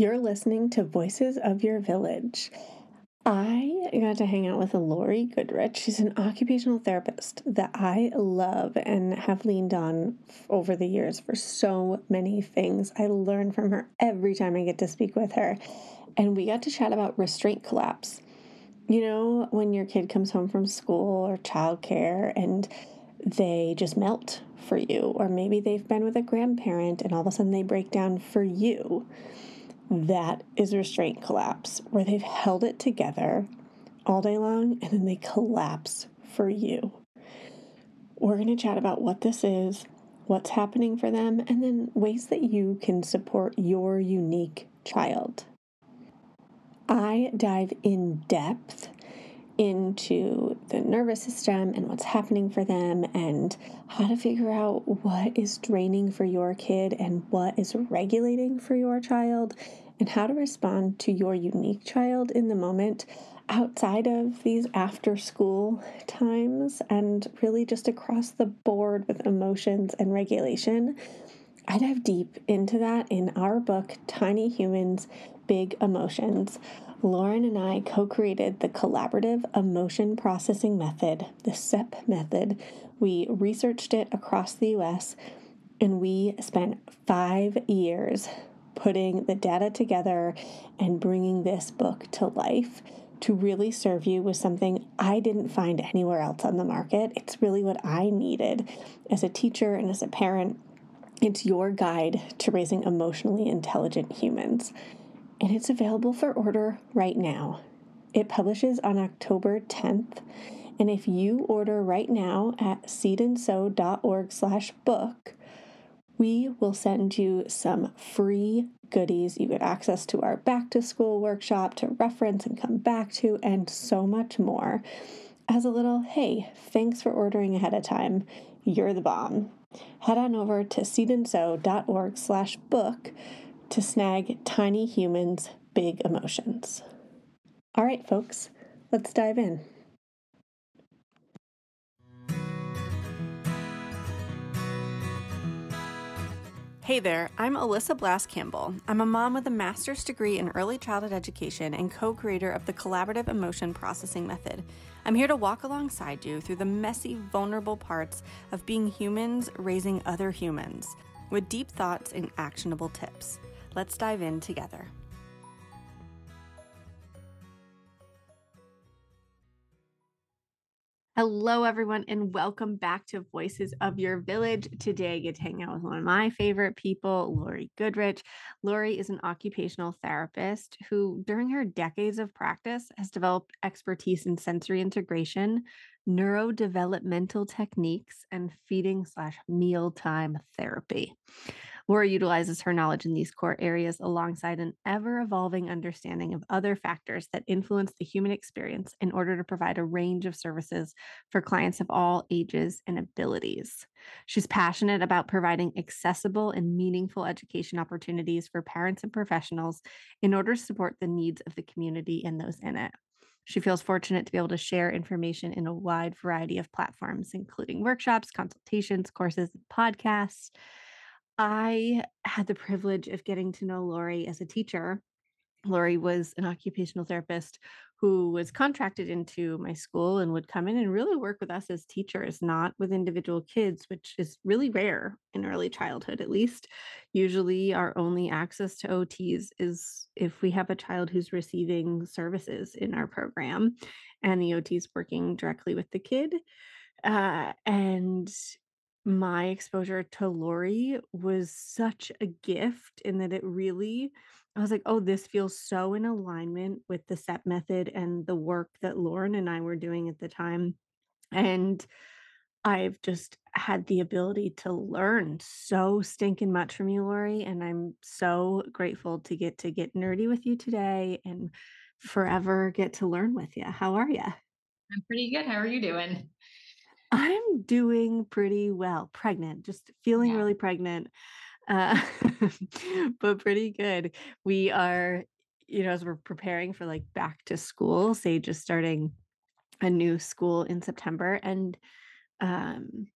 You're listening to Voices of Your Village. I got to hang out with Lori Goodrich. She's an occupational therapist that I love and have leaned on over the years for so many things. I learn from her every time I get to speak with her. And we got to chat about restraint collapse. You know, when your kid comes home from school or childcare and they just melt for you, or maybe they've been with a grandparent and all of a sudden they break down for you that is restraint collapse, where they've held it together all day long and then they collapse for you. We're going to chat about what this is, what's happening for them, and then ways that you can support your unique child. I dive in depth into the nervous system and what's happening for them and how to figure out what is draining for your kid and what is regulating for your child and how to respond to your unique child in the moment outside of these after school times and really just across the board with emotions and regulation. I dive deep into that in our book, Tiny Humans, Big Emotions. Lauren and I co created the Collaborative Emotion Processing Method, the CEP method. We researched it across the US and we spent five years putting the data together and bringing this book to life to really serve you with something I didn't find anywhere else on the market. It's really what I needed as a teacher and as a parent. It's your guide to raising emotionally intelligent humans and it's available for order right now. It publishes on October 10th, and if you order right now at seedandsew.org slash book, we will send you some free goodies. You get access to our back to school workshop to reference and come back to, and so much more. As a little, hey, thanks for ordering ahead of time. You're the bomb. Head on over to seedandsew.org slash book to snag tiny humans' big emotions. All right, folks, let's dive in. Hey there, I'm Alyssa Blask Campbell. I'm a mom with a master's degree in early childhood education and co creator of the Collaborative Emotion Processing Method. I'm here to walk alongside you through the messy, vulnerable parts of being humans raising other humans with deep thoughts and actionable tips. Let's dive in together. Hello, everyone, and welcome back to Voices of Your Village. Today, I get to hang out with one of my favorite people, Lori Goodrich. Lori is an occupational therapist who, during her decades of practice, has developed expertise in sensory integration, neurodevelopmental techniques, and feeding slash mealtime therapy. Lori utilizes her knowledge in these core areas alongside an ever evolving understanding of other factors that influence the human experience in order to provide a range of services for clients of all ages and abilities. She's passionate about providing accessible and meaningful education opportunities for parents and professionals in order to support the needs of the community and those in it. She feels fortunate to be able to share information in a wide variety of platforms, including workshops, consultations, courses, and podcasts. I had the privilege of getting to know Lori as a teacher. Lori was an occupational therapist who was contracted into my school and would come in and really work with us as teachers, not with individual kids, which is really rare in early childhood, at least. Usually, our only access to OTs is if we have a child who's receiving services in our program and the OT is working directly with the kid. Uh, and my exposure to Lori was such a gift in that it really I was like, "Oh, this feels so in alignment with the CEP method and the work that Lauren and I were doing at the time." And I've just had the ability to learn so stinking much from you, Lori, and I'm so grateful to get to get nerdy with you today and forever get to learn with you. How are you? I'm pretty good. How are you doing? I'm doing pretty well. Pregnant, just feeling Yeah. really pregnant, uh, but pretty good. We are, you know, as we're preparing for like back to school, Sage is starting a new school in September, and um,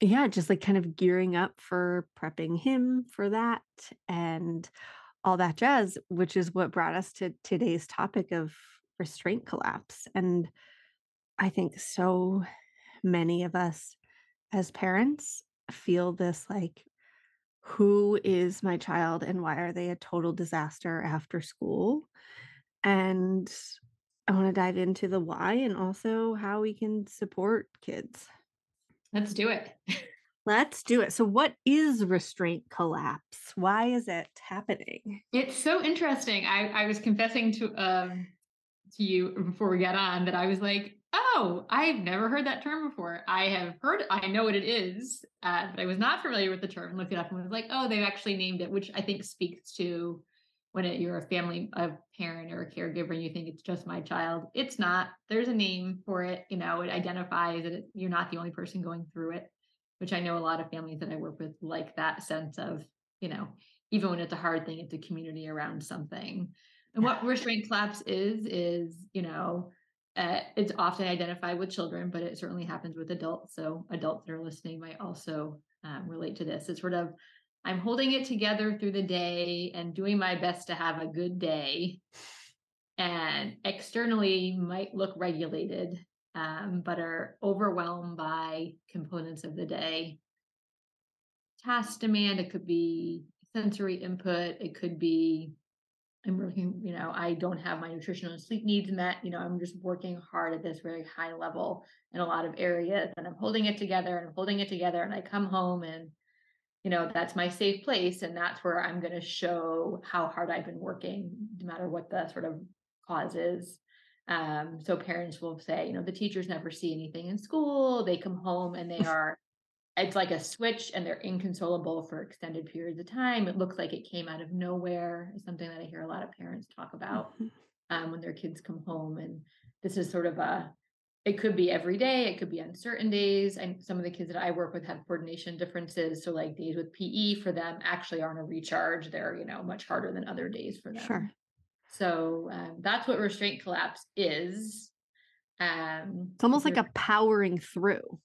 yeah, just like kind of gearing up for prepping him for that and all that jazz, which is what brought us to today's topic of restraint collapse. And I think so many of us as parents feel this like, who is my child and why are they a total disaster after school? And I want to dive into the why and also how we can support kids. Let's do it. Let's do it. So, what is restraint collapse? Why is it happening? It's so interesting. I, I was confessing to um to you before we got on that I was like, oh, I've never heard that term before. I have heard, I know what it is, uh, but I was not familiar with the term. And looked it up and was like, oh, they actually named it, which I think speaks to when it, you're a family, a parent or a caregiver, and you think it's just my child. It's not. There's a name for it. You know, it identifies that it, you're not the only person going through it which I know a lot of families that I work with like that sense of, you know, even when it's a hard thing, it's a community around something. And what restraint collapse is, is, you know, uh, it's often identified with children, but it certainly happens with adults. So adults that are listening might also um, relate to this. It's sort of, I'm holding it together through the day and doing my best to have a good day. And externally might look regulated, um, but are overwhelmed by components of the day. Task demand, it could be sensory input, it could be I'm working, you know, I don't have my nutritional and sleep needs met. You know, I'm just working hard at this very high level in a lot of areas and I'm holding it together and holding it together. And I come home and, you know, that's my safe place. And that's where I'm going to show how hard I've been working, no matter what the sort of cause is. Um, so parents will say, you know, the teachers never see anything in school. They come home and they are, it's like a switch and they're inconsolable for extended periods of time. It looks like it came out of nowhere, is something that I hear a lot of parents talk about mm-hmm. um, when their kids come home. And this is sort of a, it could be every day, it could be on certain days. And some of the kids that I work with have coordination differences. So, like days with PE for them actually aren't a recharge. They're, you know, much harder than other days for them. Sure. So um, that's what restraint collapse is. Um, it's almost like a powering through.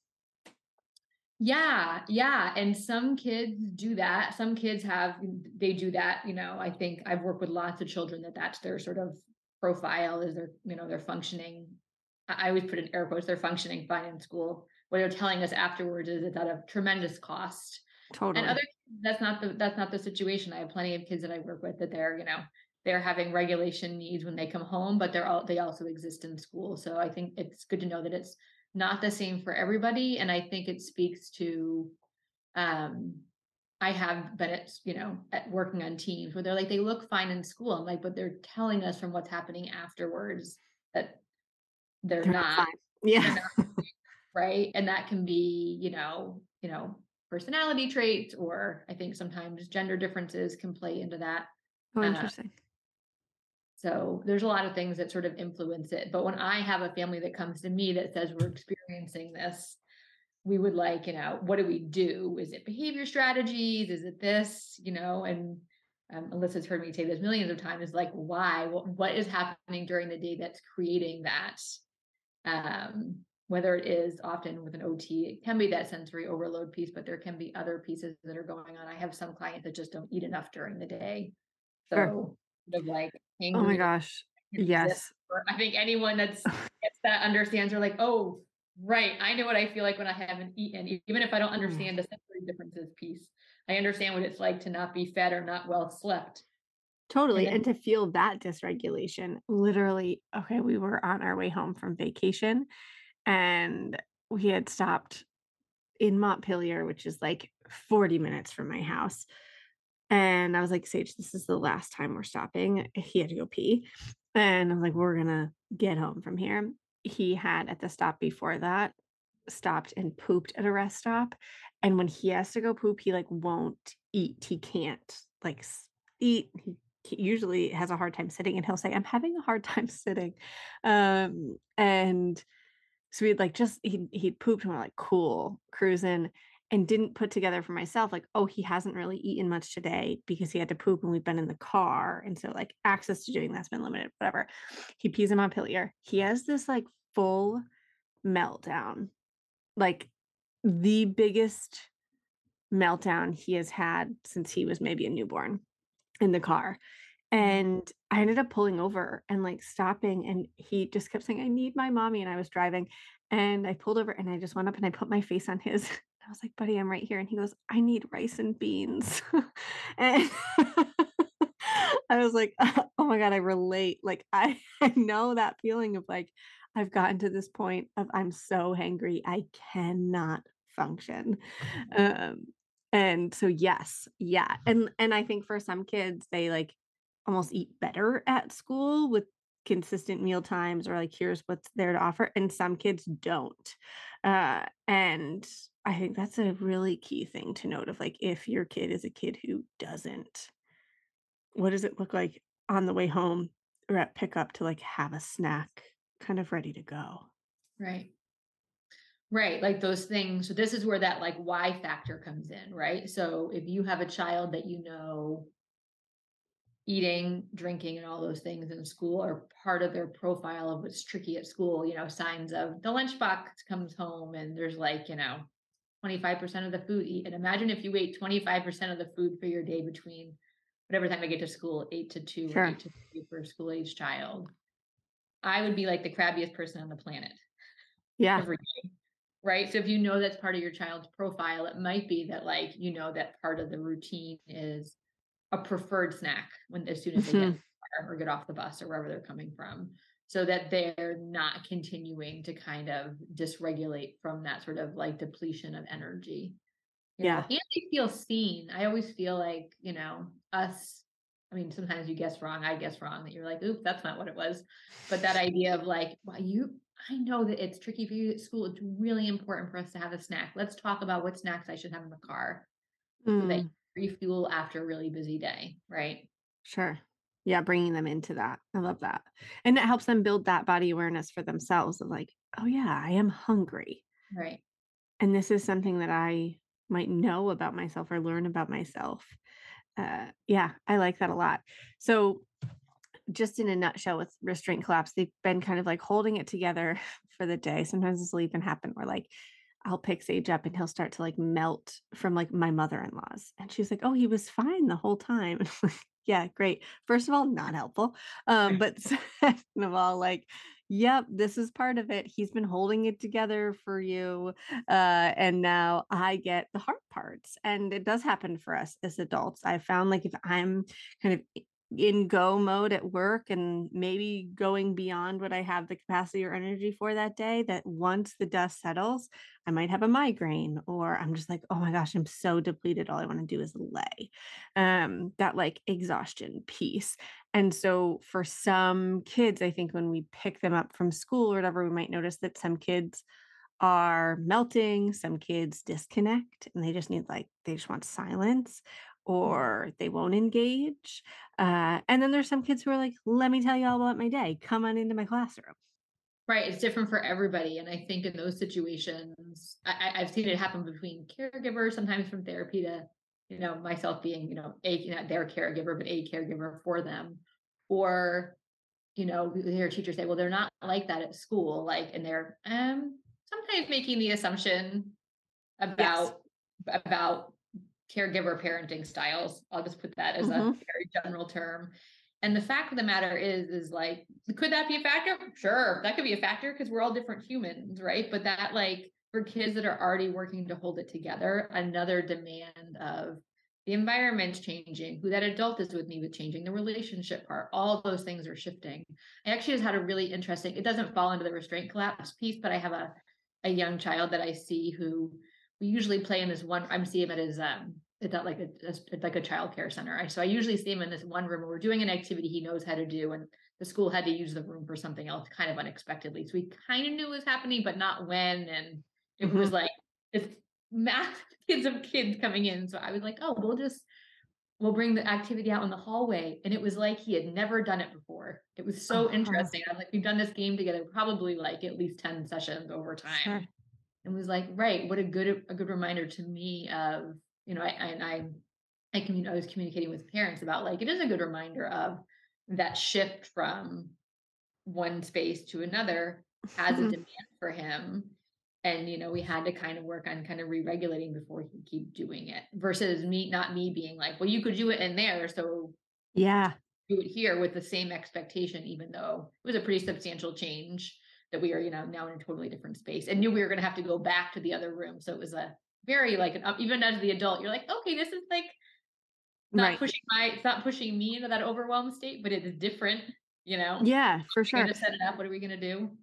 Yeah, yeah. And some kids do that. Some kids have, they do that. You know, I think I've worked with lots of children that that's their sort of profile is their, you know, they're functioning. I always put in air quotes, they're functioning fine in school. What they're telling us afterwards is it's at a tremendous cost. Totally. And other kids, that's not the that's not the situation. I have plenty of kids that I work with that they're, you know, they're having regulation needs when they come home, but they're all they also exist in school. So I think it's good to know that it's not the same for everybody. And I think it speaks to um I have been at, you know, at working on teams where they're like, they look fine in school. I'm like, but they're telling us from what's happening afterwards that they're, they're not. not yeah. Not, right. And that can be, you know, you know, personality traits, or I think sometimes gender differences can play into that. Oh, uh, interesting. Uh, so there's a lot of things that sort of influence it. But when I have a family that comes to me that says we're experiencing this, we would like, you know, what do we do? Is it behavior strategies? Is it this? You know, and um, Alyssa's heard me say this millions of times. Is like, why? What, what is happening during the day that's creating that? Um, whether it is often with an OT, it can be that sensory overload piece, but there can be other pieces that are going on. I have some clients that just don't eat enough during the day. So sure. sort of like Oh my gosh. Yes. I think anyone that's that understands are like, oh, right. I know what I feel like when I haven't eaten, even if I don't mm. understand the sensory differences piece. I understand what it's like to not be fed or not well slept. Totally. And, then, and to feel that dysregulation, literally, okay, we were on our way home from vacation and we had stopped in Montpelier, which is like 40 minutes from my house. And I was like, Sage, this is the last time we're stopping. He had to go pee. And I was like, we're going to get home from here. He had at the stop before that stopped and pooped at a rest stop. And when he has to go poop, he like won't eat. He can't like eat. He usually has a hard time sitting and he'll say, I'm having a hard time sitting. Um, and so we'd like just he he'd pooped and we're like, cool, cruising and didn't put together for myself like oh he hasn't really eaten much today because he had to poop and we've been in the car and so like access to doing that's been limited whatever he pees in Montpelier he has this like full meltdown like the biggest meltdown he has had since he was maybe a newborn in the car. Mm-hmm. And I ended up pulling over and, like, stopping, and he just kept saying, "I need my mommy," and I was driving, and I pulled over, and I just went up and I put my face on his. I was like, "Buddy, I'm right here," and he goes, "I need rice and beans." And I was like, "Oh my god, I relate." Like, I I know that feeling of, like, I've gotten to this point of I'm so hangry, I cannot function. Um, and so, yes, yeah, and and I think for some kids, they, like, almost eat better at school with consistent meal times or, like, here's what's there to offer, and some kids don't. Uh, and I think that's a really key thing to note of, like, if your kid is a kid who doesn't what does it look like on the way home or at pickup to, like, have a snack kind of ready to go? Right. Right, like those things so this is where that, like, why factor comes in, right? So, if you have a child that you know eating, drinking, and all those things in school are part of their profile of what's tricky at school, you know, signs of the lunchbox comes home and there's like, you know, 25% of the food eaten. Imagine if you ate 25% of the food for your day between whatever time I get to school, 8 to 2 or 8 to 3 for a school-age child. I would be like the crabbiest person on the planet Yeah. every day, right? So if you know that's part of your child's profile, it might be that, like, you know, that part of the routine is a preferred snack when as soon as they get Mhm. car or get off the bus or wherever they're coming from, so that they're not continuing to kind of dysregulate from that sort of, like, depletion of energy, you know, Yeah. and they feel seen. I always feel like, you know, us I mean, sometimes you guess wrong, I guess wrong that you're like, "Oop, that's not what it was." But that idea of like, "Well, you I know that it's tricky for you at school, it's really important for us to have a snack. Let's talk about what snacks I should have in the car so that Mm, you refuel after a really busy day," right? sure. Yeah, bringing them into that. I love that. And it helps them build that body awareness for themselves of like, "Oh, yeah, I am hungry, Right. and this is something that I might know about myself or learn about myself." Uh, yeah, I like that a lot. So, just in a nutshell with restraint collapse, they've been kind of like holding it together for the day. Sometimes this will even happen where like I'll pick Sage up and he'll start to like melt from like my mother-in-law's. And she's like, "Oh, he was fine the whole time." And I'm like, yeah, great. First of all, not helpful. Um, but second of all, like, yep, this is part of it. He's been holding it together for you. Uh, and now I get the hard parts. And it does happen for us as adults. I found like if I'm kind of in go mode at work and maybe going beyond what I have the capacity or energy for that day, that once the dust settles, I might have a migraine or I'm just like, oh my gosh, I'm so depleted. All I want to do is lay. Um, that like exhaustion piece. And so for some kids, I think when we pick them up from school or whatever, we might notice that some kids are melting, some kids disconnect and they just need like they just want silence. Or they won't engage. Uh, and then there's some kids who are like, let me tell you all about my day. Come on into my classroom. Right, it's different for everybody, and I think in those situations, I I've seen it happen between caregivers, sometimes from therapy to, you know, myself being, you know, a know, their caregiver, but a caregiver for them. Or, you know, we hear teachers say, "Well, they're not like that at school," like, and they're, um, sometimes making the assumption Yes. about about caregiver parenting styles. I'll just put that as a hmm very general term. And the fact of the matter is, is like, could that be a factor? Sure, that could be a factor because we're all different humans, right? But that, like, for kids that are already working to hold it together, another demand of the environment's changing, who that adult is with me with changing, the relationship part, all those things are shifting. I actually just had a really interesting, it doesn't fall into the restraint collapse piece, but I have a a young child that I see who we usually play in this one. I'm seeing him at his um it's not like a it's like a child care center. I so I usually see him in this one room where we're doing an activity he knows how to do, and the school had to use the room for something else kind of unexpectedly. So we kind of knew it was happening, but not when. And it was hmm like it's math kids of kids coming in. So I was like, oh, we'll just we'll bring the activity out in the hallway. And it was like he had never done it before. It was so uh interesting. I'm like, we've done this game together, probably like at least 10 sessions over Sure. And was like, right, what a good a good reminder to me of, you know, I I and I I commun I was communicating with parents about like it is a good reminder of that shift from one space to another has a demand for him. And you know, we had to kind of work on kind of re-regulating before he could keep doing it versus me not me being like, well, you could do it in there. So Yeah. Do it here with the same expectation, even though it was a pretty substantial change that we are, you know, now in a totally different space and knew we were gonna have to go back to the other room. So it was a very like an up even as the adult, you're like, okay, this is like not Right. pushing my it's not pushing me into that overwhelmed state, but it is different, you know? Yeah, for sure. gonna set it up. What are we gonna do?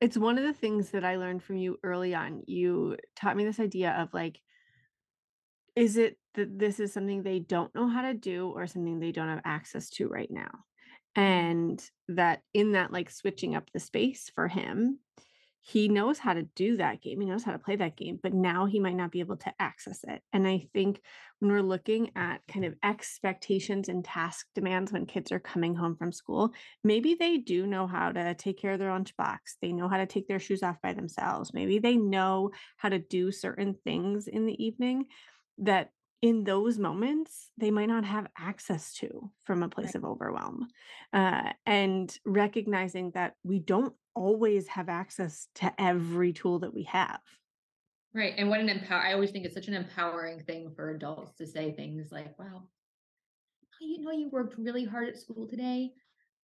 It's one of the things that I learned from you early on. You taught me this idea of like, is it that this is something they don't know how to do or something they don't have access to right now? And that in that, like switching up the space for him, he knows how to do that game. He knows how to play that game, but now he might not be able to access it. And I think when we're looking at kind of expectations and task demands when kids are coming home from school, maybe they do know how to take care of their lunchbox. They know how to take their shoes off by themselves. Maybe they know how to do certain things in the evening that in those moments they might not have access to from a place Right. of overwhelm uh, and recognizing that we don't always have access to every tool that we have. Right. And what an empower I always think it's such an empowering thing for adults to say things like, wow, you know, you worked really hard at school today.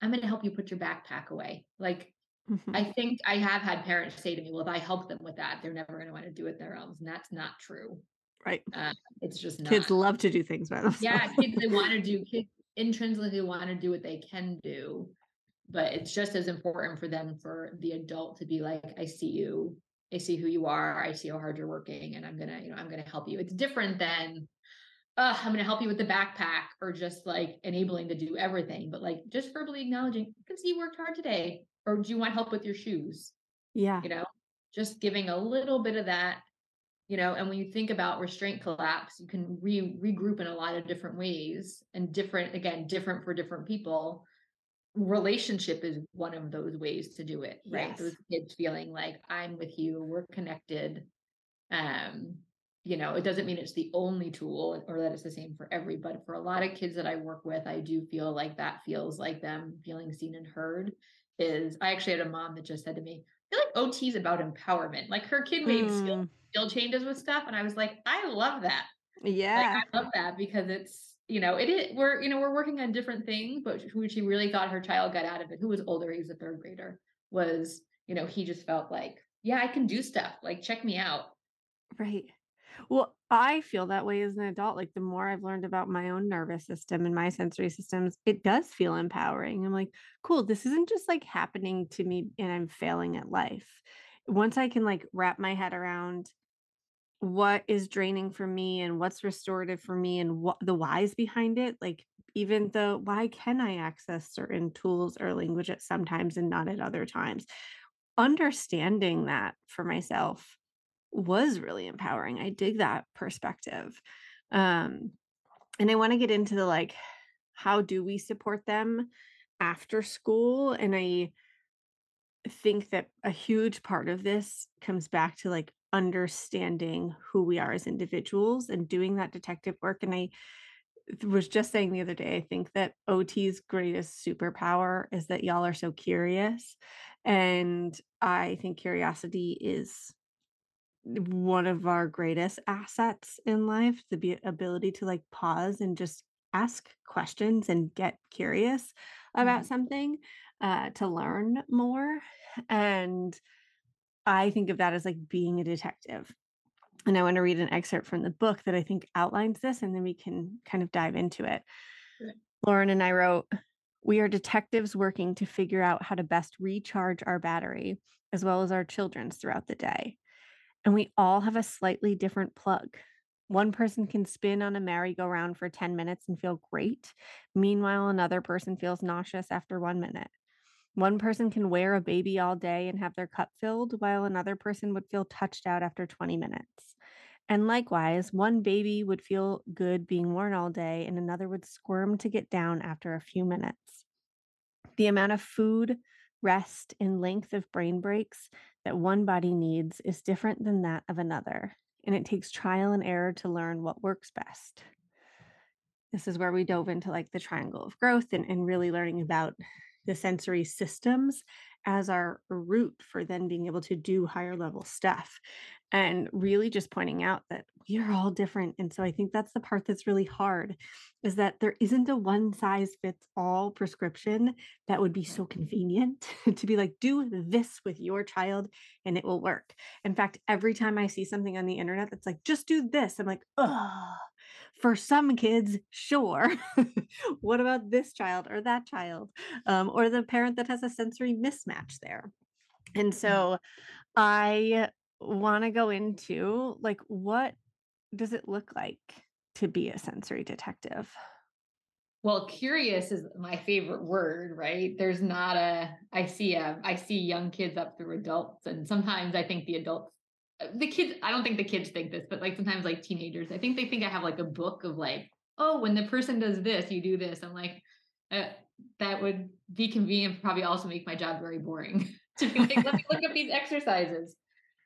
I'm gonna help you put your backpack away. Like Mhm. I think I have had parents say to me, "Well, if I help them with that, they're never gonna wanna do it their own," and that's not true. Right. Uh, it's just Kids love to do things by themselves. Yeah, kids, they wanna do kids intrinsically wanna do what they can do, but it's just as important for them for the adult to be like, "I see you. I see who you are. I see how hard you're working, and I'm gonna, you know, I'm gonna help you." It's different than, "Ugh, I'm gonna help you with the backpack," or just, like, enabling to do everything, but, like, just verbally acknowledging, "I can see you worked hard today," or, "Do you want help with your shoes?" yeah. You know? Just giving a little bit of that, you know, and when you think about restraint collapse, you can re regroup in a lot of different ways and different again, different for different people. Relationship is one of those ways to do it, right? Those kids feeling like, "I'm with you, we're connected." Um, you know, it doesn't mean it's the only tool or that it's the same for every, but for a lot of kids that I work with, I do feel like that feels like them feeling seen and heard is I actually had a mom that just said to me, feel like OT is about empowerment. Like her kid made skill Mm, skill changes with stuff, and I was like, I love that. Like yeah. I love that because it's you know it is we're you know we're working on different things, but who she really thought her child got out of it, who was older, he was a third grader, was you know he just felt like yeah I can do stuff like check me out. Right. Well, I feel that way as an adult. Like the more I've learned about my own nervous system and my sensory systems, it does feel empowering. I'm like, cool, this isn't just like happening to me and I'm failing at life. Once I can like wrap my head around what is draining for me and what's restorative for me and what the whys behind it, like even the why can I access certain tools or language at sometimes and not at other times? Understanding that for myself was really empowering. I dig that perspective. Um, and I want to get into the like, how do we support them after school? And I think that a huge part of this comes back to like understanding who we are as individuals and doing that detective work. And I was just saying the other day, I think that OT's greatest superpower is that y'all are so curious. And I think curiosity is one of our greatest assets in life, the be ability to, like, pause and just ask questions and get curious about Mhm. something, uh, to learn more, and I think of that as, like, being a detective, and I wanna read an excerpt from the book that I think outlines this, and then we can kind of dive into it. Lauren and I wrote, "We are detectives working to figure out how to best recharge our battery, as well as our children's throughout the day. And we all have a slightly different plug. One person can spin on a merry-go-round for 10 minutes and feel great. Meanwhile, another person feels nauseous after one minute. One person can wear a baby all day and have their cup filled, while another person would feel touched out after 20 minutes. And likewise, one baby would feel good being worn all day, and another would squirm to get down after a few minutes. The amount of food, rest, and length of brain breaks that one body needs is different than that of another, and it takes trial and error to learn what works best. This is where we dove into like the triangle of growth and, and really learning about the sensory systems as our root for then being able to do higher level stuff. And really just pointing out that we are all different. And so I think that's the part that's really hard is that there isn't a one size fits all prescription that would be so convenient to be like, do this with your child and it will work. In fact, every time I see something on the internet that's like, just do this, I'm like, oh, for some kids, sure. what about this child or that child? Um, or the parent that has a sensory mismatch there. And so I want to go into like what does it look like to be a sensory detective? Well, curious is my favorite word, right? There's not a I see a I see young kids up through adults and sometimes I think the adults uh, the kids I don't think the kids think this, but like sometimes like teenagers, I think they think I have like a book of like, oh, when the person does this, you do this. I'm like uh, that would be convenient, probably also make my job very boring to be like, let me look up these exercises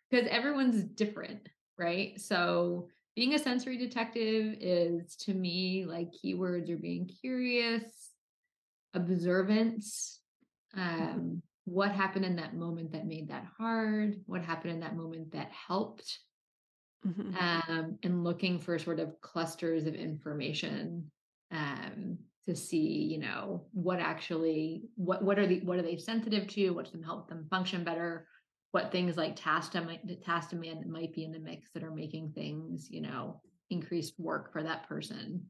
because everyone's different, right? So being a sensory detective is to me like keywords are being curious, observance, mm-hmm. um, what happened in that moment that made that hard, what happened in that moment that helped, mm-hmm. um, and looking for sort of clusters of information um, to see, you know, what actually what what are the what are they sensitive to, what's them help them function better, what things like task demand, task demand might be in the mix that are making things, you know, increased work for that person.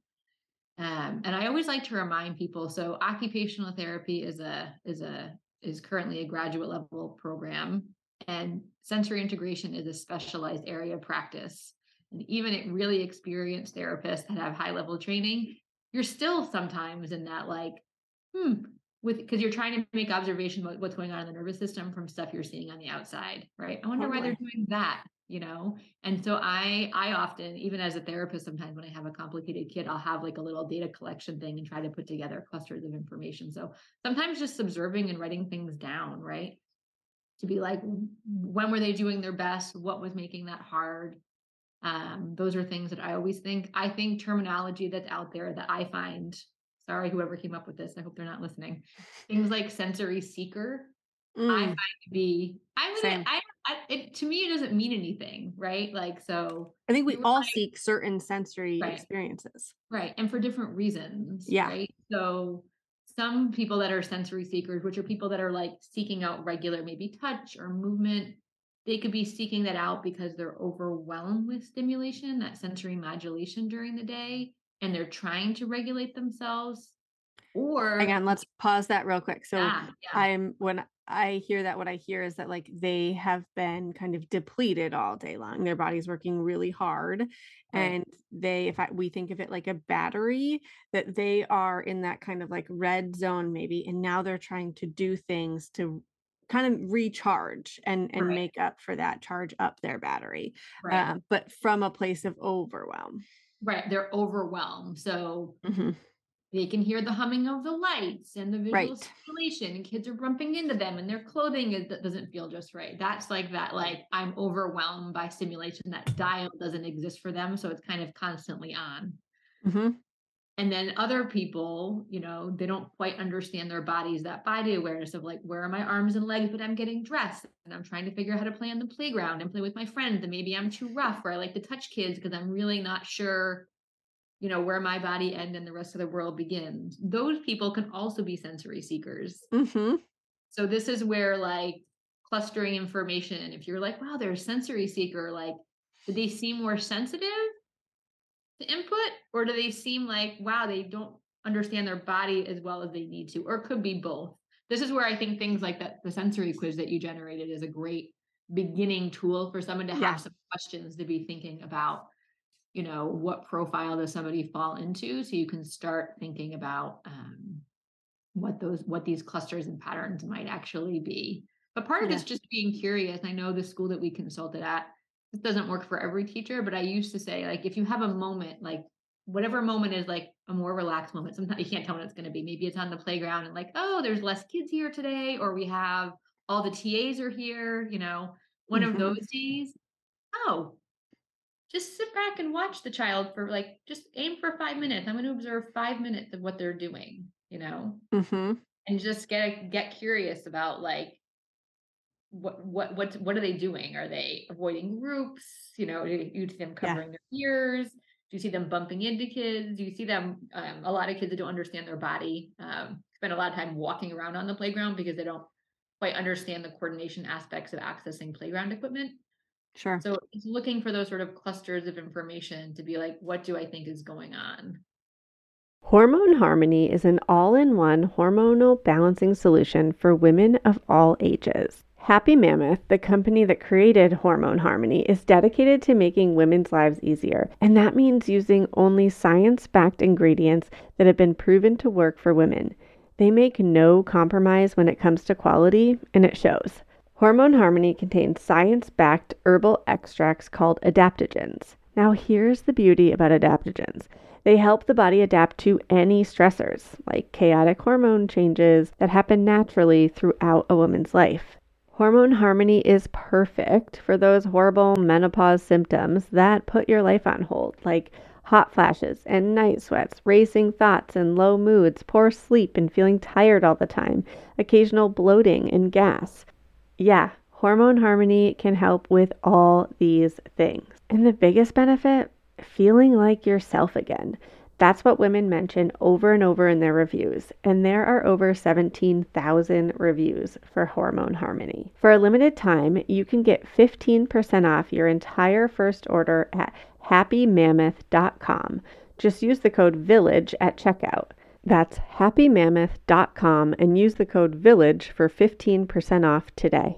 Um, and I always like to remind people. So occupational therapy is a is a is currently a graduate level program, and sensory integration is a specialized area of practice. And even at really experienced therapists that have high level training, you're still sometimes in that like, hmm, with because you're trying to make observation about what's going on in the nervous system from stuff you're seeing on the outside right? I wonder totally. why they're doing that you know? And so i i often even as a therapist sometimes when i have a complicated kid i'll have like a little data collection thing and try to put together clusters of information. So sometimes just observing and writing things down right? To be like when were they doing their best? What was making that hard? Um, those are things that i always think i think terminology that's out there that i find sorry whoever came up with this i hope they're not listening things like sensory seeker mm. i find to be i would Same. I, I it, to me it doesn't mean anything right like so i think we all like, seek certain sensory right. experiences right and for different reasons yeah right so some people that are sensory seekers which are people that are like seeking out regular maybe touch or movement they could be seeking that out because they're overwhelmed with stimulation that sensory modulation during the day and they're trying to regulate themselves or again let's pause that real quick so yeah, yeah. i'm when i hear that what i hear is that like they have been kind of depleted all day long their body's working really hard right. and they if I, we think of it like a battery that they are in that kind of like red zone maybe and now they're trying to do things to kind of recharge and and right. make up for that charge up their battery right. uh, but from a place of overwhelm Right. They're overwhelmed. So mm-hmm. they can hear the humming of the lights and the visual right. stimulation, and kids are bumping into them, and their clothing is, doesn't feel just right. That's like that, like I'm overwhelmed by stimulation. That dial doesn't exist for them. So it's kind of constantly on. Mm-hmm and then other people you know they don't quite understand their bodies that body awareness of like where are my arms and legs but i'm getting dressed and i'm trying to figure out how to play on the playground and play with my friends and maybe i'm too rough or i like to touch kids because i'm really not sure you know where my body end and the rest of the world begins. Those people can also be sensory seekers. Mm-hmm. so this is where like clustering information if you're like wow they're a sensory seeker like do they seem more sensitive to input or do they seem like wow they don't understand their body as well as they need to or could be both this is where i think things like that the sensory quiz that you generated is a great beginning tool for someone to have yeah. some questions to be thinking about you know what profile does somebody fall into so you can start thinking about um, what those what these clusters and patterns might actually be but part of yeah. it's just being curious i know the school that we consulted at doesn't work for every teacher, but I used to say, like, if you have a moment, like whatever moment is like a more relaxed moment, sometimes you can't tell when it's going to be. Maybe it's on the playground and like, oh, there's less kids here today, or we have all the TAs are here, you know, one mm-hmm. of those days. Oh, just sit back and watch the child for like, just aim for five minutes. I'm going to observe five minutes of what they're doing, you know, mm-hmm. and just get get curious about like what what what what are they doing? Are they avoiding groups? You know, do you see them covering yeah. their ears? Do you see them bumping into kids? Do you see them? Um, a lot of kids that don't understand their body um, spend a lot of time walking around on the playground because they don't quite understand the coordination aspects of accessing playground equipment. Sure. So it's looking for those sort of clusters of information to be like, what do I think is going on? Hormone Harmony is an all in one hormonal balancing solution for women of all ages. Happy Mammoth, the company that created Hormone Harmony, is dedicated to making women's lives easier, and that means using only science backed ingredients that have been proven to work for women. They make no compromise when it comes to quality, and it shows. Hormone Harmony contains science backed herbal extracts called adaptogens. Now, here's the beauty about adaptogens they help the body adapt to any stressors, like chaotic hormone changes that happen naturally throughout a woman's life. Hormone Harmony is perfect for those horrible menopause symptoms that put your life on hold, like hot flashes and night sweats, racing thoughts and low moods, poor sleep and feeling tired all the time, occasional bloating and gas. Yeah, Hormone Harmony can help with all these things. And the biggest benefit feeling like yourself again. That's what women mention over and over in their reviews, and there are over 17,000 reviews for Hormone Harmony. For a limited time, you can get 15% off your entire first order at happymammoth.com. Just use the code VILLAGE at checkout. That's happymammoth.com and use the code VILLAGE for 15% off today.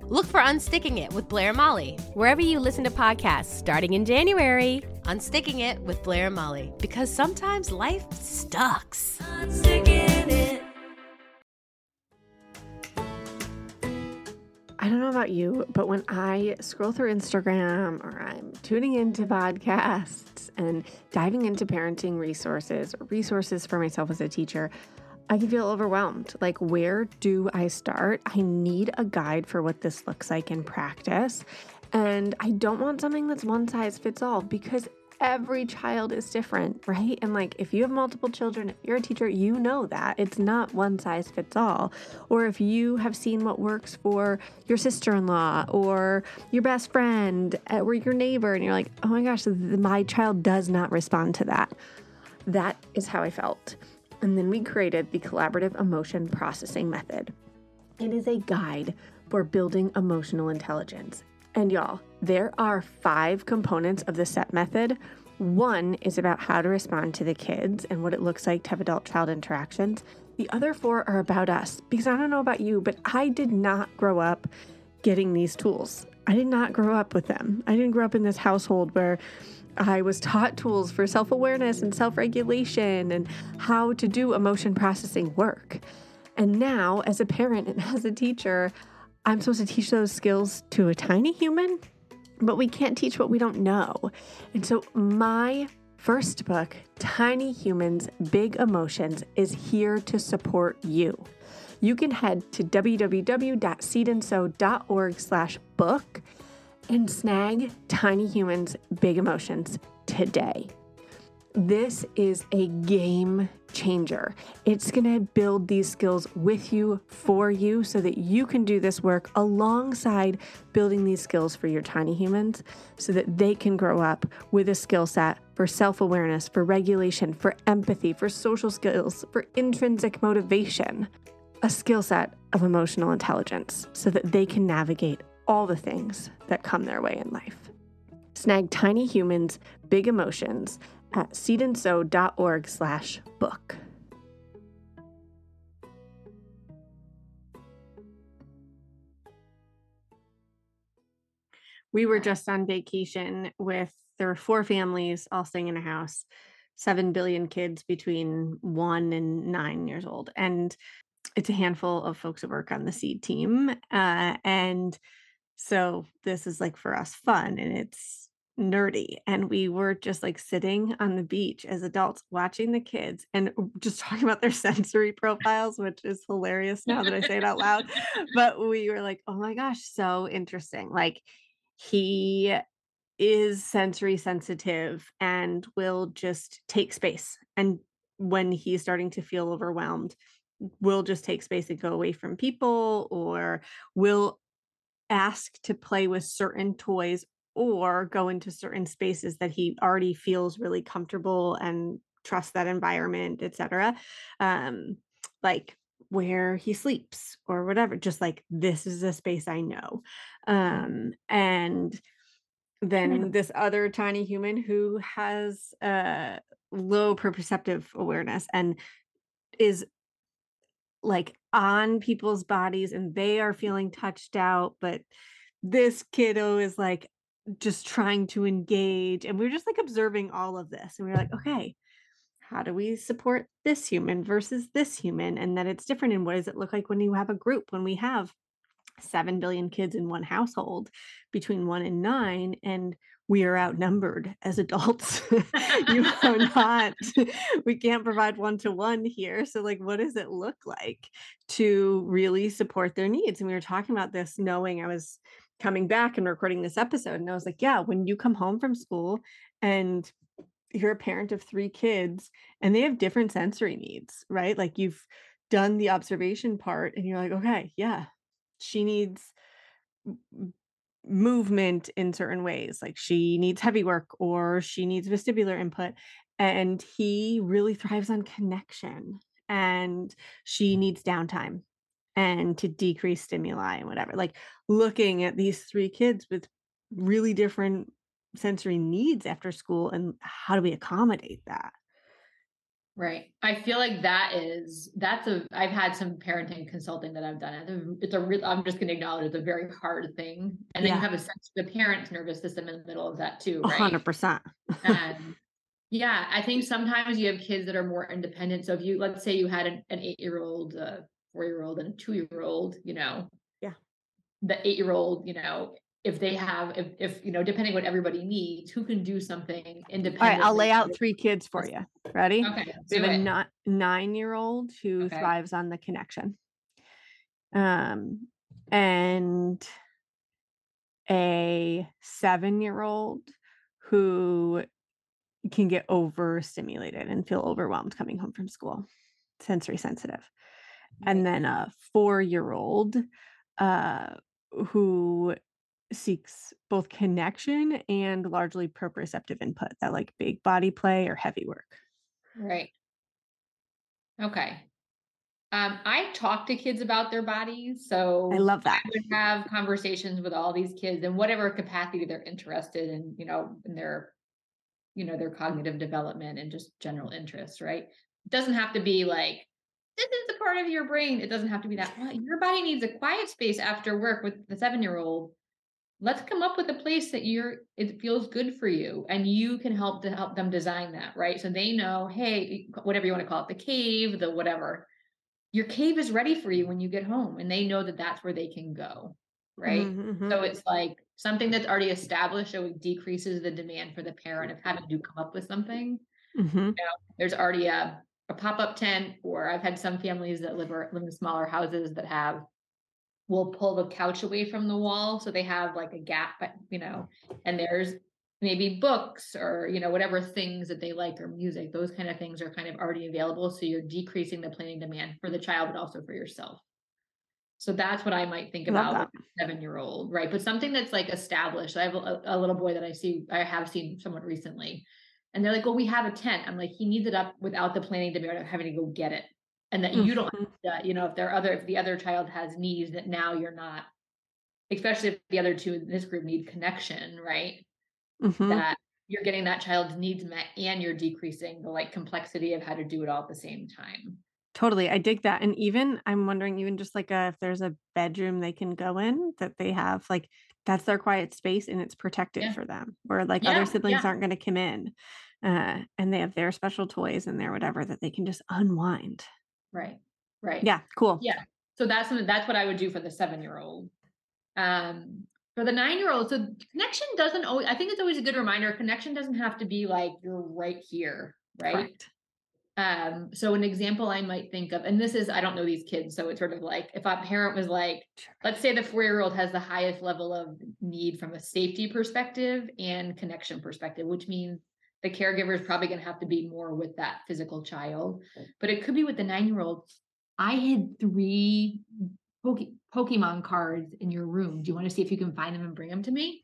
Look for Unsticking It with Blair Molly, wherever you listen to podcasts, starting in January. Unsticking It with Blair and Molly, because sometimes life sucks. I don't know about you, but when I scroll through Instagram or I'm tuning into podcasts and diving into parenting resources or resources for myself as a teacher, I can feel overwhelmed. Like, where do I start? I need a guide for what this looks like in practice. And I don't want something that's one size fits all because every child is different, right? And like if you have multiple children, you're a teacher, you know that it's not one size fits all. Or if you have seen what works for your sister in law or your best friend uh, or your neighbor, and you're like, oh my gosh, my child does not respond to that. That is how I felt. And then we created the collaborative emotion processing method. It is a guide for building emotional intelligence. And y'all, there are five components of the CEP method. One is about how to respond to the kids and what it looks like to have adult child interactions. The other four are about us because I don't know about you, but I did not grow up getting these tools. I did not grow up with them. I didn't grow up in this household where I was taught tools for self awareness and self regulation and how to do emotion processing work. And now, as a parent and as a teacher, I'm supposed to teach those skills to a tiny human, but we can't teach what we don't know. And so, my first book, Tiny Humans, Big Emotions, is here to support you. You can head to www.seedandsew.org slash book and snag Tiny Humans, Big Emotions today. This is a game changer. It's going to build these skills with you, for you, so that you can do this work alongside building these skills for your tiny humans so that they can grow up with a skill set for self awareness, for regulation, for empathy, for social skills, for intrinsic motivation, a skill set of emotional intelligence so that they can navigate all the things that come their way in life. Snag Tiny Humans, Big Emotions at seedandsew.org slash book. We were just on vacation with, there were four families all staying in a house, seven billion kids between one and nine years old. And it's a handful of folks who work on the seed team. Uh, and so this is like for us fun and it's nerdy. And we were just like sitting on the beach as adults watching the kids and just talking about their sensory profiles, which is hilarious now that I say it out loud. But we were like, oh my gosh, so interesting. Like he is sensory sensitive and will just take space. And when he's starting to feel overwhelmed, will just take space and go away from people or will ask to play with certain toys or go into certain spaces that he already feels really comfortable and trust that environment etc um like where he sleeps or whatever just like this is a space i know um and then this other tiny human who has uh low proprioceptive awareness and is like on people's bodies and they are mm. feeling touched out but this kiddo is like just trying to engage and we are just like observing all of this and we are like okay how do we support this human versus this human? And that it's different and what does it look like when you have a group when we have 7 billion kids in one household between 1 and 9 and we are outnumbered as adults. you are not, we can't provide one to one here. So, like, what does it look like to really support their needs? And we were talking about this knowing I was coming back and recording this episode. And I was like, yeah, when you come home from school and you're a parent of three kids and they have different sensory needs, right? Like, you've done the observation part and you're like, okay, yeah, she needs movement in certain ways like she needs heavy work or she needs vestibular input and he really thrives on connection and she needs downtime and to decrease stimuli and whatever like looking at these three kids with really different sensory needs after school and how do we accommodate that Right. I feel like that is that's a I've had some parenting consulting that I've done. It's a real I'm just gonna acknowledge it's a very hard thing. And then yeah. you have a sense of the parent's nervous system in the middle of that too, right? hundred percent. And yeah, I think sometimes you have kids that are more independent. So if you let's say you had an, an eight-year-old, uh, four-year-old, and a two-year-old, you know, yeah, the eight-year-old, you know, if they have if, if you know depending what everybody needs who can do something independent all right i'll lay out three kids for you. Ready? Okay we have a nine year old who okay. thrives on the connection. Um and a seven year old who can get overstimulated and feel overwhelmed coming home from school sensory sensitive. And then a four year old uh who seeks both connection and largely proprioceptive input, that like big body play or heavy work. Right. Okay. Um, I talk to kids about their bodies. So I love that. I would have conversations with all these kids in whatever capacity they're interested in, you know, in their, you know, their cognitive development and just general interests, right? It doesn't have to be like, this is a part of your brain. It doesn't have to be that. Well, your body needs a quiet space after work with the seven year old let's come up with a place that you're it feels good for you and you can help to help them design that right so they know hey whatever you want to call it the cave the whatever your cave is ready for you when you get home and they know that that's where they can go right mm-hmm. so it's like something that's already established so it decreases the demand for the parent of having to come up with something mm-hmm. you know, there's already a, a pop-up tent or i've had some families that live, or, live in smaller houses that have will pull the couch away from the wall so they have like a gap you know mm. and there's maybe books or you know whatever things that they like or music those kind of things are kind of already available so you're decreasing the planning demand for the child but also for yourself. So that's what i might think about seven year old right but something that's like established i have a, a little boy that i see i have seen somewhat recently and they're like well we have a tent. I'm like he needs it up without the planning demand of having to go get it and that you don't mm-hmm. you know if there are other if the other child has needs that now you're not especially if the other two in this group need connection right mm-hmm. that you're getting that child's needs met and you're decreasing the like complexity of how to do it all at the same time Totally. I dig that. And even I'm wondering, even just like uh if there's a bedroom they can go in that they have, like that's their quiet space and it's protected Yeah. for them, where like other siblings yeah. aren't going to come in. Uh, and they have their special toys and their whatever that they can just unwind. Right. Right. Yeah, cool. Yeah. So that's something that's what I would do for the seven year old. Um, for the nine year old, so connection doesn't always, I think it's always a good reminder connection doesn't have to be like you're right here. Right. Correct. Um, so an example I might think of, and this is, I don't know these kids, so it's sort of like if a parent was like, let's say the four year old has the highest level of need from a safety perspective and connection perspective, which means the caregiver is probably going to have to be more with that physical child. But it could be with the nine year old. I had three Poke- Pokemon cards in your room. Do you want to see if you can find them and bring them to me?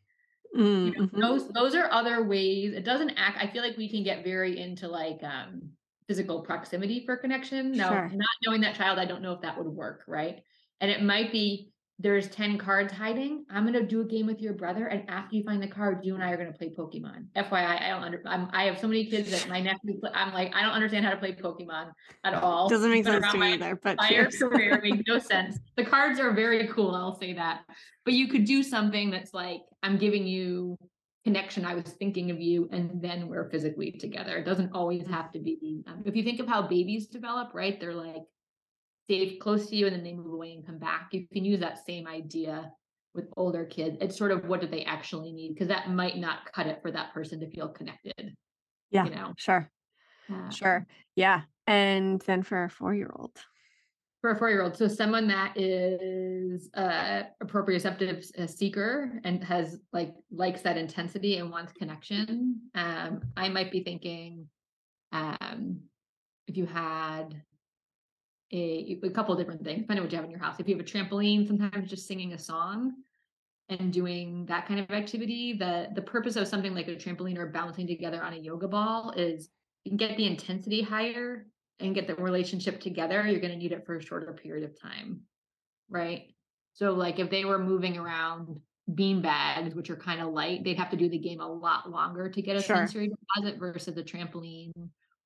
Mm, you know, mhm. those those are other ways it doesn't act i feel like we can get very into like um physical proximity for connection now Sure. not knowing that child i don't know if that would work right and it might be there's 10 cards hiding i'm going to do a game with your brother and after you find the cards you and i are going to play pokemon fyi i don't under I'm, i have so many kids that my nephew i'm like i don't understand how to play pokemon at all Doesn't make sense to me either, but entire career it makes no sense. The cards are very cool, I'll say that. But you could do something that's like, I'm giving you connection. I was thinking of you, and then we're physically together. It doesn't always have to be. Um, if you think of how babies develop, right? They're like safe, close to you, and then they move away and come back. You can use that same idea with older kids. It's sort of what do they actually need? Because that might not cut it for that person to feel connected. Yeah, You know, sure. Sure. Yeah. And then for a four year old. for a four-year-old so someone that is uh proprioceptive s- seeker and has like likes that intensity and wants connection um i might be thinking um if you had a, a couple of different things depending on what you have in your house. If you have a trampoline sometimes just singing a song and doing that kind of activity the the purpose of something like a trampoline or bouncing together on a yoga ball is you can get the intensity higher and get the relationship together. You're going to need it for a shorter period of time right? So like if they were moving around bean bags which are kind of light they'd have to do the game a lot longer to get a Sure. sensory deposit versus a trampoline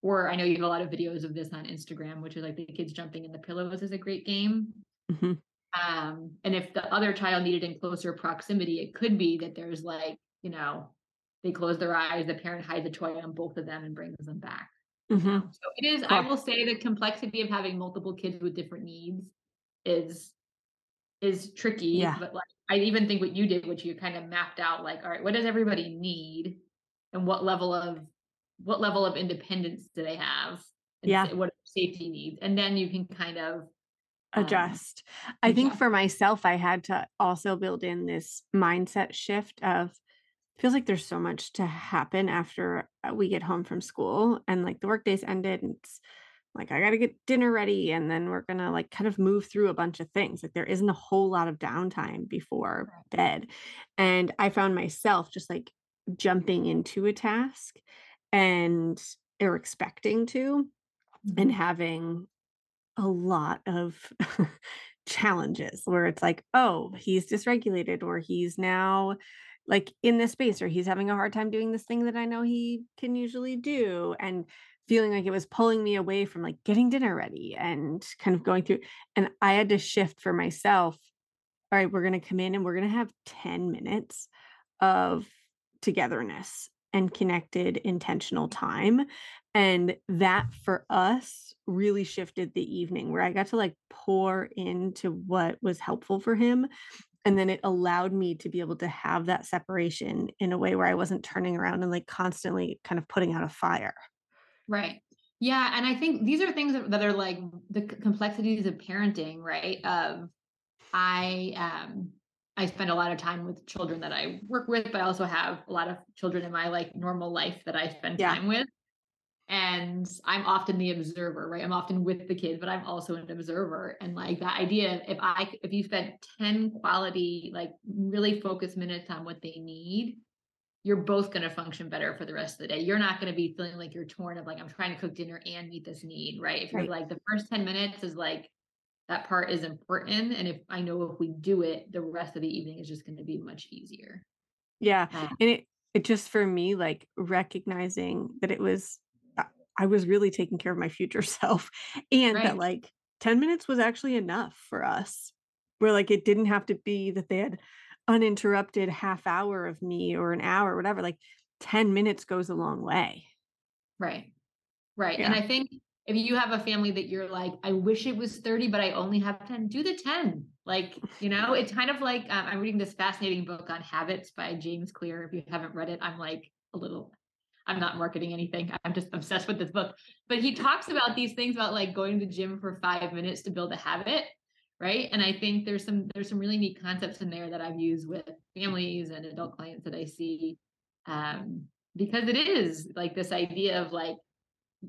or i know you have a lot of videos of this on instagram which is like the kids jumping in the pillows is a great game Mhm. um and if the other child needed in closer proximity it could be that there's like you know they close their eyes the parent hides the toy on both of them and brings them back Mhm. so it is i will say the complexity of having multiple kids with different needs is is tricky Yeah. but like i even think what you did which you kind of mapped out like all right what does everybody need and what level of what level of independence do they have and Yeah. what safety needs and then you can kind of um, adjust. I think for myself, I had to also build in this mindset shift of feels like there's so much to happen after uh, we get home from school and like the workday's ended and it's like I got to get dinner ready and then we're going to like kind of move through a bunch of things. Like there isn't a whole lot of downtime before bed. And I found myself just like jumping into a task and or expecting to and mm-hmm. having a lot of challenges where it's like, oh, he's dysregulated, or he's now like in this space, or he's having a hard time doing this thing that I know he can usually do. And feeling like it was pulling me away from like getting dinner ready and kind of going through. And I had to shift for myself. All right, we're going to come in and we're going to have 10 minutes of togetherness and connected intentional time and that for us really shifted the evening where I got to like pour into what was helpful for him. And then it allowed me to be able to have that separation in a way where I wasn't turning around and like constantly kind of putting out a fire. Right. Yeah, and I think these are things that, are like the complexities of parenting, right? Of I um I spend a lot of time with children that I work with, but I also have a lot of children in my like normal life that I spend Yeah. time with. And I'm often the observer, right? I'm often with the kids, but I'm also an observer. And like that idea, if I if you spent 10 quality, like really focused minutes on what they need, you're both going to function better for the rest of the day. You're not going to be feeling like you're torn of like, I'm trying to cook dinner and meet this need, right? If you're Right. like, the first 10 minutes is like, that part is important. And if I know if we do it, the rest of the evening is just going to be much easier. Yeah. Uh, And it, it just for me, like recognizing that it was, I- I was really taking care of my future self and Right. that like 10 minutes was actually enough for us. Where like it didn't have to be that they had uninterrupted half hour of me or an hour, whatever. Like 10 minutes goes a long way. Right. Right. Yeah. And I think if you have a family that you're like, I wish it was 30, but I only have 10, do the 10. Like, you know, it's kind of like um, I'm reading this fascinating book on habits by James Clear. If you haven't read it, I'm like a little, I'm not marketing anything. I'm just obsessed with this book. But he talks about these things about like going to the gym for five minutes to build a habit. Right. And I think there's some there's some really neat concepts in there that I've used with families and adult clients that I see. Um, because it is like this idea of like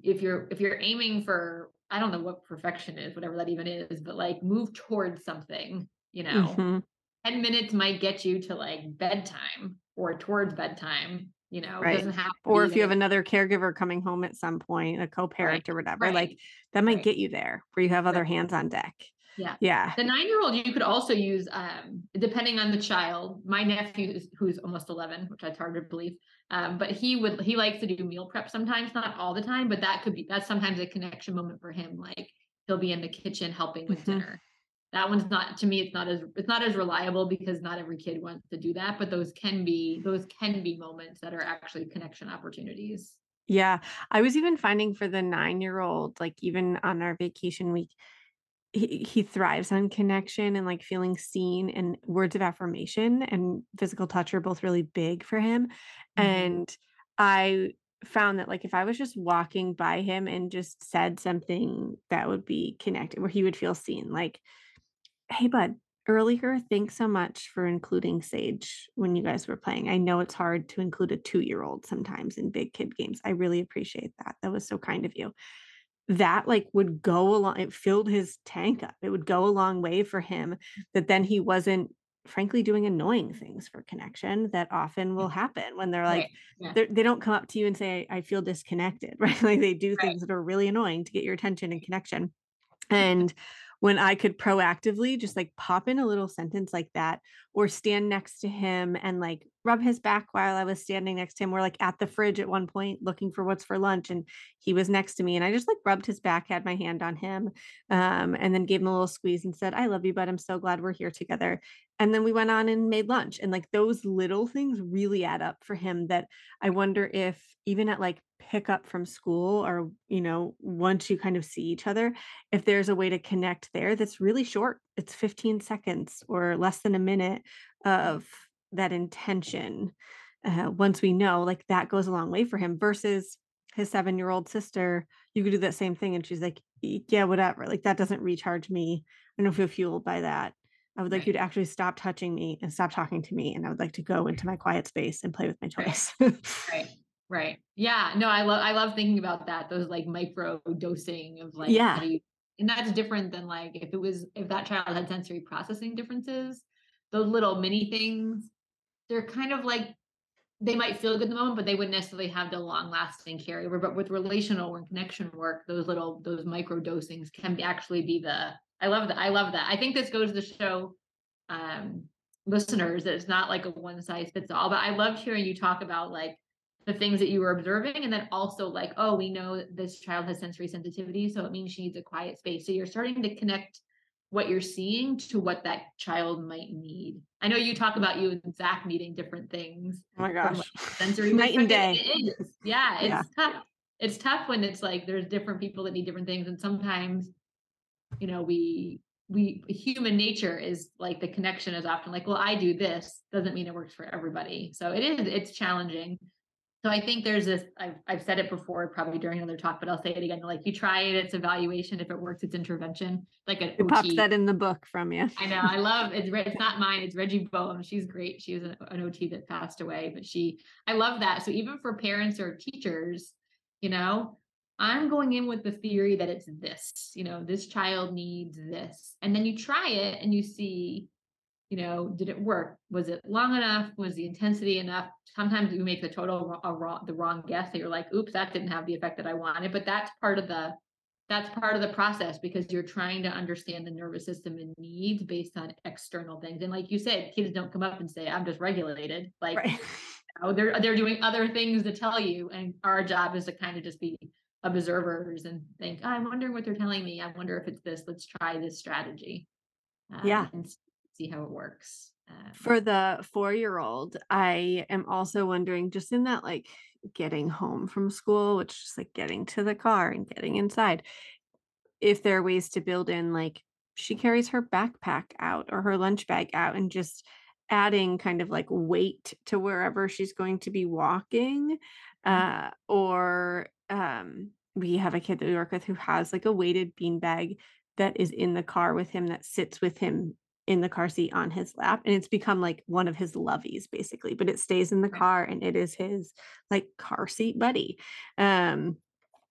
if you're if you're aiming for i don't know what perfection is whatever that even is but like move towards something you know Mhm. 10 minutes might get you to like bedtime or towards bedtime you know Right. it doesn't have to Or if you have another caregiver coming home at some point, a co-parent or whatever, right, like that might right. get you there where you have other Right. hands on deck. Yeah. Yeah. the nine year old you could also use um depending on the child my nephew is, who's almost 11 which it's hard to believe um but he would he likes to do meal prep sometimes not all the time but that could be that's sometimes a connection moment for him like he'll be in the kitchen helping with Mhm. dinner that one's not to me it's not as it's not as reliable because not every kid wants to do that but those can be those can be moments that are actually connection opportunities Yeah. I was even finding for the nine year old, like even on our vacation week, he, he thrives on connection and like feeling seen and words of affirmation and physical touch are both really big for him. Mhm. And I found that like if I was just walking by him and just said something that would be connected, where he would feel seen, like, hey, bud, earlier, thanks so much for including Sage when you guys were playing. I know it's hard to include a two year old sometimes in big kid games. I really appreciate that. That was so kind of you that like would go along it filled his tank up it would go a long way for him that then he wasn't frankly doing annoying things for connection that often will mm. happen when they're like Right. Yeah. they're, they don't come up to you and say i feel disconnected right like they do Right. things that are really annoying to get your attention and connection mm-hmm. and when I could proactively just like pop in a little sentence like that or stand next to him and like rub his back while I was standing next to him. We're like at the fridge at one point looking for what's for lunch and he was next to me and I just like rubbed his back, had my hand on him, um, and then gave him a little squeeze and said, I love you, but I'm so glad we're here together. And then we went on and made lunch. And like those little things really add up for him that I wonder if even at like pick up from school or, you know, once you kind of see each other, if there's a way to connect there that's really short, it's 15 seconds or less than a minute of that intention. Uh, once we know, like that goes a long way for him versus his seven year old sister. You could do that same thing. And she's like, yeah, whatever. Like that doesn't recharge me. I don't feel fueled by that. I would like Right. you to actually stop touching me and stop talking to me. And I would like to go into my quiet space and play with my Right. toys. Right. Right. Yeah. No, I love I love thinking about that. Those like micro dosing of like Yeah. you and that's different than like if it was if that child had sensory processing differences, those little mini things, they're kind of like they might feel good in the moment, but they wouldn't necessarily have the long lasting carryover. But with relational and connection work, those little those micro dosings can be actually be the I love that. I love that. I think this goes to show um listeners that it's not like a one size fits all. But I loved hearing you talk about like the things that you were observing and then also like oh we know this child has sensory sensitivity so it means she needs a quiet space so you're starting to connect what you're seeing to what that child might need. I know you talk about you and zach needing different things oh my gosh. like, sensory Night and day. it is. Yeah it's Yeah. tough. It's tough when it's like there's different people that need different things and sometimes you know we we human nature is like the connection is often like well i do this. Doesn't mean it works for everybody. So it is it's challenging so I think there's this, I've, I've said it before, probably during another talk, but I'll say it again. Like you try it, it's evaluation. If it works, it's intervention. Like an It pops OT. that in the book from you. I know. I love it's. It's not mine. It's Regi Boehme. She's great. She was an, an OT that passed away, but she. I love that. So even for parents or teachers, you know, I'm going in with the theory that it's this. You know, this child needs this, and then you try it and you see you know, did it work? Was it long enough? Was the intensity enough? Sometimes you make the total a wrong, the wrong guess that you're like, oops, that didn't have the effect that I wanted. But that's part of the that's part of the process because you're trying to understand the nervous system and needs based on external things. And like you said, kids don't come up and say, I'm just regulated. Like Right. you know, they're they're doing other things to tell you. And our job is to kind of just be observers and think, oh, I'm wondering what they're telling me. I wonder if it's this. Let's try this strategy. Um, Yeah. And see how it works. Um, For the four year old, I am also wondering just in that like getting home from school, which is like getting to the car and getting inside, if there are ways to build in like she carries her backpack out or her lunch bag out and just adding kind of like weight to wherever she's going to be walking uh or um we have a kid that we work with who has like a weighted bean bag that is in the car with him that sits with him in the car seat on his lap and it's become like one of his lovies basically but it stays in the car and it is his like car seat buddy um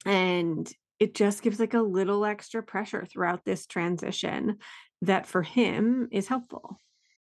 and it just gives like a little extra pressure throughout this transition that for him is helpful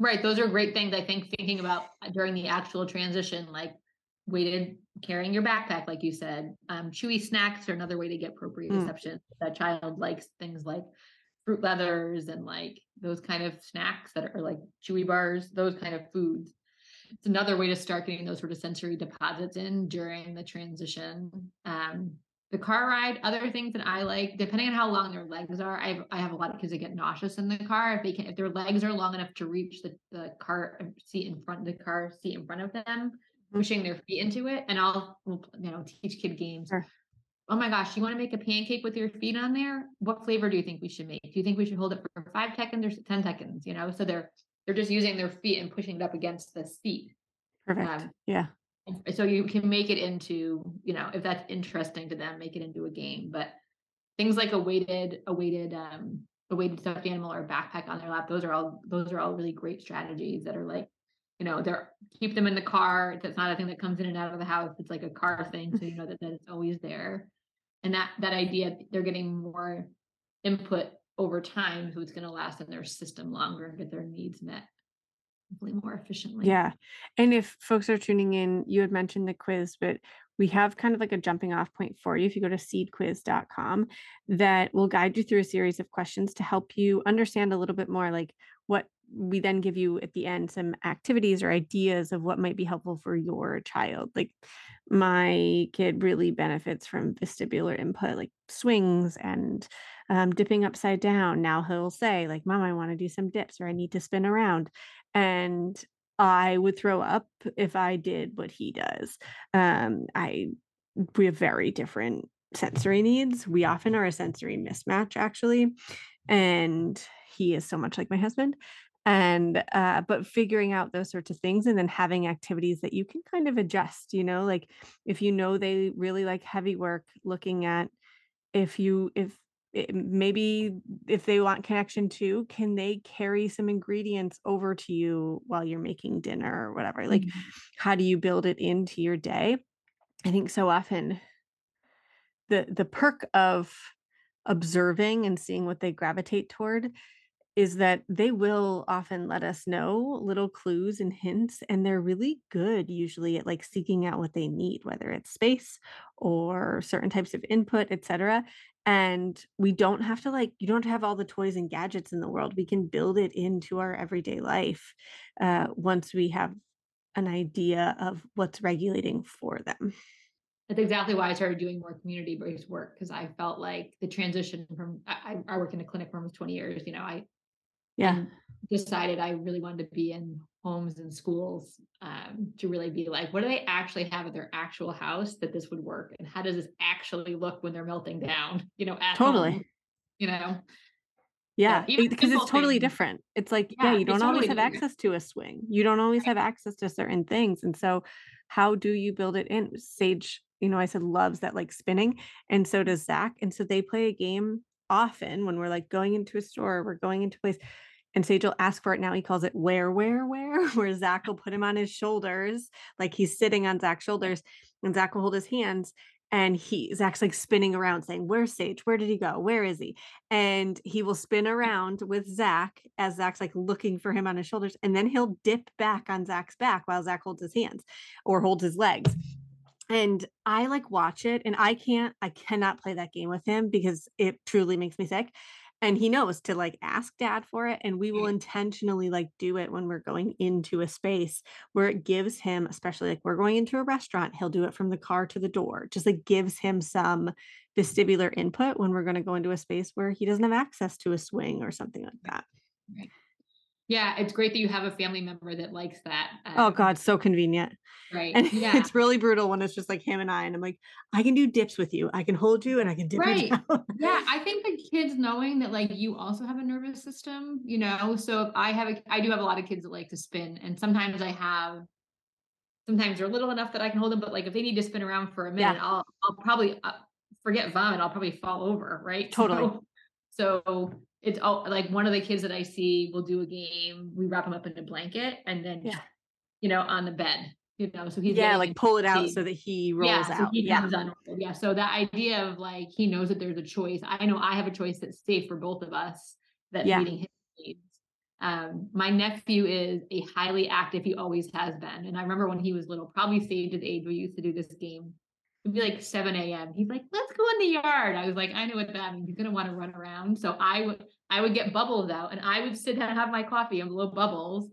Right. Those are great things I think thinking about during the actual transition, like weighted carrying your backpack, like you said. Um, chewy snacks are another way to get proprioception. That child likes things like fruit leathers and like those kind of snacks that are like chewy bars, those kind of foods. It's another way to start getting those sort of sensory deposits in during the transition. Um, the car ride, other things that I like, depending on how long their legs are. I have, I have a lot of kids that get nauseous in the car. If they can, if their legs are long enough to reach the, the car seat in front, the car seat in front of them, pushing their feet into it, and I'll you know teach kid games. Sure. Oh my gosh, you want to make a pancake with your feet on there? What flavor do you think we should make? Do you think we should hold it for five seconds or ten seconds? You know, so they're they're just using their feet and pushing it up against the seat. perfect Um, yeah so you can make it into you know if that's interesting to them make it into a game but things like a weighted a weighted um a weighted stuffed animal or backpack on their lap those are all those are all really great strategies that are like you know they're keep them in the car that's not a thing that comes in and out of the house it's like a car thing so you know that, that it's always there. And that that idea they're getting more input over time so it's going to last in their system longer and get their needs met more efficiently Yeah. And if folks are tuning in, you had mentioned the quiz, but we have kind of like a jumping off point for you. If you go to seedquiz.com, that will guide you through a series of questions to help you understand a little bit more like what we then give you at the end some activities or ideas of what might be helpful for your child. Like my kid really benefits from vestibular input, like swings and um, dipping upside down. Now he'll say, like, Mom, I want to do some dips or I need to spin around. And I would throw up if I did what he does. Um, I we have very different sensory needs. We often are a sensory mismatch, actually. And he is so much like my husband. And uh, but figuring out those sorts of things and then having activities that you can kind of adjust, you know, like if you know they really like heavy work, looking at if you if it, maybe if they want connection too, can they carry some ingredients over to you while you're making dinner or whatever? Like, Mhm. how do you build it into your day? I think so often the the perk of observing and seeing what they gravitate toward is that they will often let us know little clues and hints and they're really good usually at like seeking out what they need whether it's space or certain types of input etc and we don't have to like you don't have all the toys and gadgets in the world we can build it into our everyday life uh, once we have an idea of what's regulating for them that's exactly why I started doing more community based work because I felt like the transition from I, I worked in a clinic for almost 20 years. You know, I yeah decided I really wanted to be in homes and schools um, to really be like, what do they actually have at their actual house that this would work, and how does this actually look when they're melting down? You know, totally. Home, you know. Yeah, because it's totally things. different. It's like, yeah, yeah you don't always have different. access to a swing. You don't always have access to certain things. And so how do you build it in? Sage you know, I said loves that like spinning, and so does Zach. And so they play a game often when we're like going into a store, we're going into place, and Sage will ask for it now. He calls it where, where, where, where Zach will put him on his shoulders, like he's sitting on Zach's shoulders, and Zach will hold his hands. And he Zach's like spinning around saying, Where's Sage? Where did he go? Where is he? And he will spin around with Zach as Zach's like looking for him on his shoulders. And then he'll dip back on Zach's back while Zach holds his hands or holds his legs and I like watch it and I can't I cannot play that game with him because it truly makes me sick and he knows to like ask dad for it and we will mm. intentionally like do it when we're going into a space where it gives him especially like we're going into a restaurant he'll do it from the car to the door just like gives him some vestibular input when we're going to go into a space where he doesn't have access to a swing or something like that right. Yeah, it's great that you have a family member that likes that. Um, oh God, so convenient. Right. And yeah. it's really brutal when it's just like him and I. And I'm like, I can do dips with you. I can hold you and I can dip right. yeah. I think the kids knowing that like you also have a nervous system, you know. So if I have a I do have a lot of kids that like to spin. And sometimes I have sometimes they're little enough that I can hold them, but like if they need to spin around for a minute, yeah. I'll I'll probably uh, forget vomit. I'll probably fall over, right? Totally. So, so it's all like one of the kids that I see will do a game. We wrap him up in a blanket and then, yeah. you know, on the bed. You know, so he's yeah, like pull it out so that he rolls yeah, so out. He yeah, yeah. So that idea of like he knows that there's a choice. I know I have a choice that's safe for both of us. That's yeah. meeting his needs. Um, my nephew is a highly active. He always has been, and I remember when he was little, probably Sage's age, we used to do this game It'd be like 7 a.m. He's like, let's go in the yard. I was like, I know what that means. He's gonna want to run around. So I would I would get bubbles out and I would sit and have my coffee and blow bubbles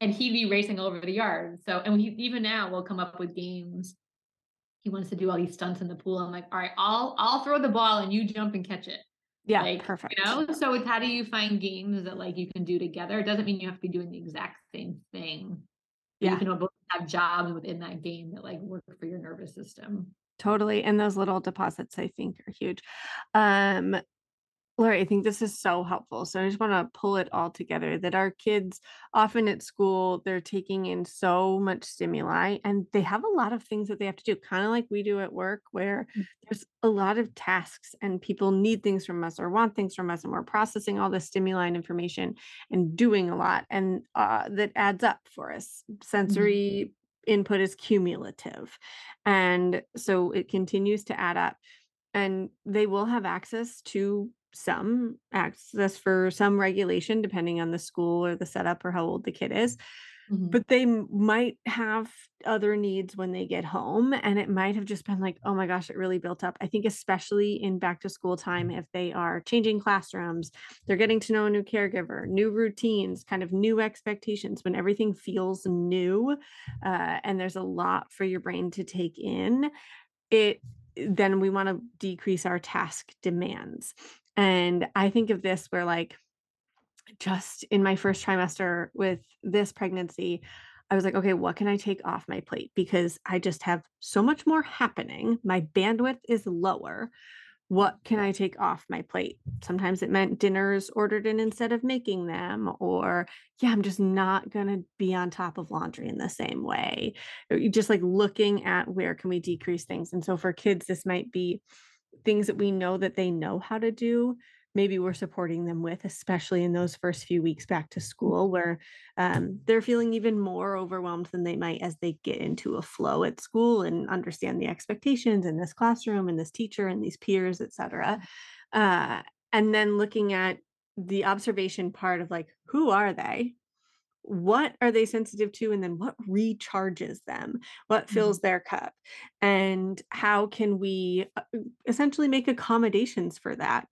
and he'd be racing all over the yard. So and he even now we'll come up with games. He wants to do all these stunts in the pool. I'm like, all right, I'll I'll throw the ball and you jump and catch it. Yeah, like, perfect. You know, so it's how do you find games that like you can do together? It doesn't mean you have to be doing the exact same thing. Yeah. You can both have jobs within that game that like work for your nervous system. Totally. And those little deposits, I think, are huge. Um, Lori, I think this is so helpful. So I just want to pull it all together that our kids, often at school, they're taking in so much stimuli and they have a lot of things that they have to do, kind of like we do at work, where mm. there's a lot of tasks and people need things from us or want things from us. And we're processing all the stimuli and information and doing a lot. And uh, that adds up for us. Mm-hmm. Sensory input is cumulative. And so it continues to add up. And they will have access to some access for some regulation, depending on the school or the setup or how old the kid is. Mm-hmm. But they might have other needs when they get home. And it might have just been like, oh my gosh, it really built up. I think, especially in back to school time, if they are changing classrooms, they're getting to know a new caregiver, new routines, kind of new expectations, when everything feels new uh, and there's a lot for your brain to take in, it then we want to decrease our task demands. And I think of this where, like, just in my first trimester with this pregnancy, I was like, okay, what can I take off my plate? Because I just have so much more happening. My bandwidth is lower. What can I take off my plate? Sometimes it meant dinners ordered in instead of making them, or yeah, I'm just not going to be on top of laundry in the same way. Just like looking at where can we decrease things. And so for kids, this might be things that we know that they know how to do maybe we're supporting them with, especially in those first few weeks back to school, where um, they're feeling even more overwhelmed than they might as they get into a flow at school and understand the expectations in this classroom and this teacher and these peers, et cetera. Uh, and then looking at the observation part of like, who are they? what are they sensitive to and then what recharges them what fills Mm-hmm. their cup and how can we uh, essentially make accommodations for that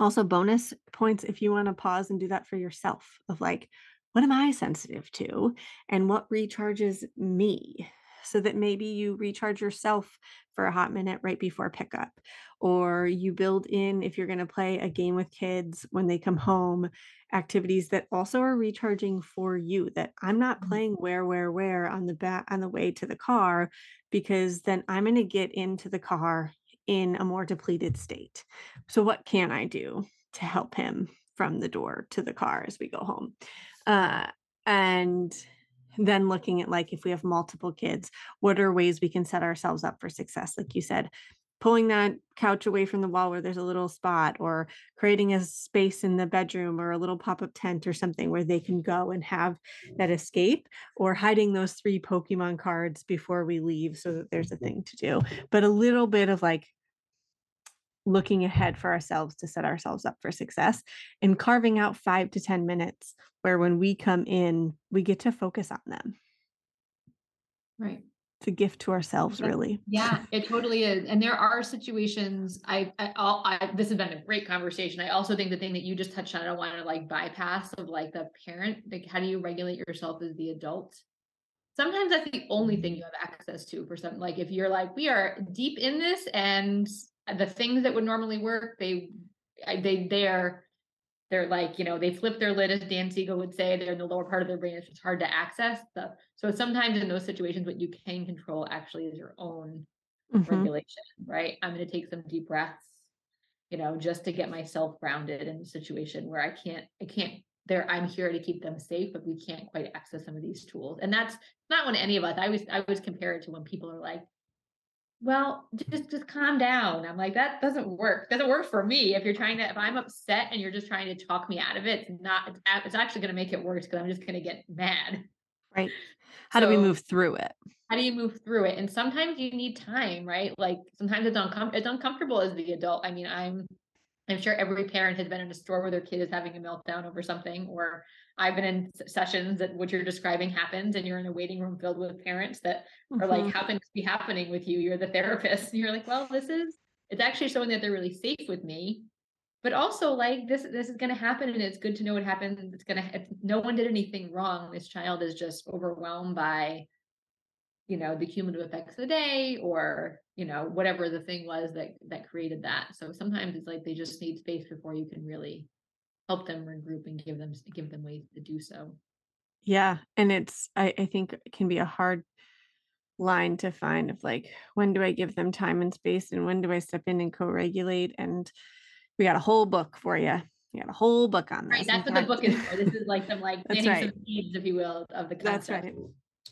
also bonus points if you want to pause and do that for yourself of like what am i sensitive to and what recharges me so that maybe you recharge yourself for a hot minute right before pickup or you build in if you're going to play a game with kids when they come home activities that also are recharging for you that i'm not Mhm. playing where where where on the back on the way to the car because then i'm going to get into the car in a more depleted state. So what can i do to help him from the door to the car as we go home? Uh, and then looking at like if we have multiple kids what are ways we can set ourselves up for success? Like you said pulling that couch away from the wall where there's a little spot or creating a space in the bedroom or a little pop-up tent or something where they can go and have that escape or hiding those three pokemon cards before we leave so that there's a thing to do. But a little bit of like looking ahead for ourselves to set ourselves up for success and carving out 5 to 10 minutes where when we come in we get to focus on them Right. it's a gift to ourselves really Yeah, it totally is. And there are situations I, I, I, this has been a great conversation. I also think the thing that you just touched on, I don't want to like bypass of like the parent, like how do you regulate yourself as the adult? Sometimes that's the only thing mm-hmm. you have access to for something. Like if you're like, we are deep in this and the things that would normally work, they, they, they're, they're like, you know, they flip their lid, as Dan Siegel would say, they're in the lower part of their brain. It's just hard to access. The, so sometimes in those situations, what you can control actually is your own Mhm. regulation, right? I'm going to take some deep breaths, you know, just to get myself grounded in a situation where I can't, I can't, there, I'm here to keep them safe, but we can't quite access some of these tools. And that's not when any of us, I was, I was compared to when people are like, well, just, just calm down. I'm like, that doesn't work. Doesn't work for me. If you're trying to, if I'm upset and you're just trying to talk me out of it, it's not, it's, it's actually going to make it worse because I'm just going to get mad. right how do we move through it how do you move through it? And sometimes you need time, right? Like sometimes it's uncom- it's uncomfortable as the adult. I mean, I'm I'm sure every parent has been in a store where their kid is having a meltdown over something, or I've been in sessions that what you're describing happens, and you're in a waiting room filled with parents that are like, Mhm. "How can this be happening with you? You're the therapist." And you're like, "Well, this is it's actually showing that they're really safe with me." But also, like this, this is going to happen, and it's good to know what happened. It's gonna no one did anything wrong. This child is just overwhelmed by you know the cumulative effects of the day or you know whatever the thing was that that created that so sometimes it's like they just need space before you can really help them regroup and give them give them ways to do so Yeah. And it's, I, I think it can be a hard line to find of like, when do I give them time and space and when do I step in and co regulate? And we got a whole book for you. We got a whole book on this. right that's what the book is for this is like some like planting right. some seeds if you will of the That's concept right.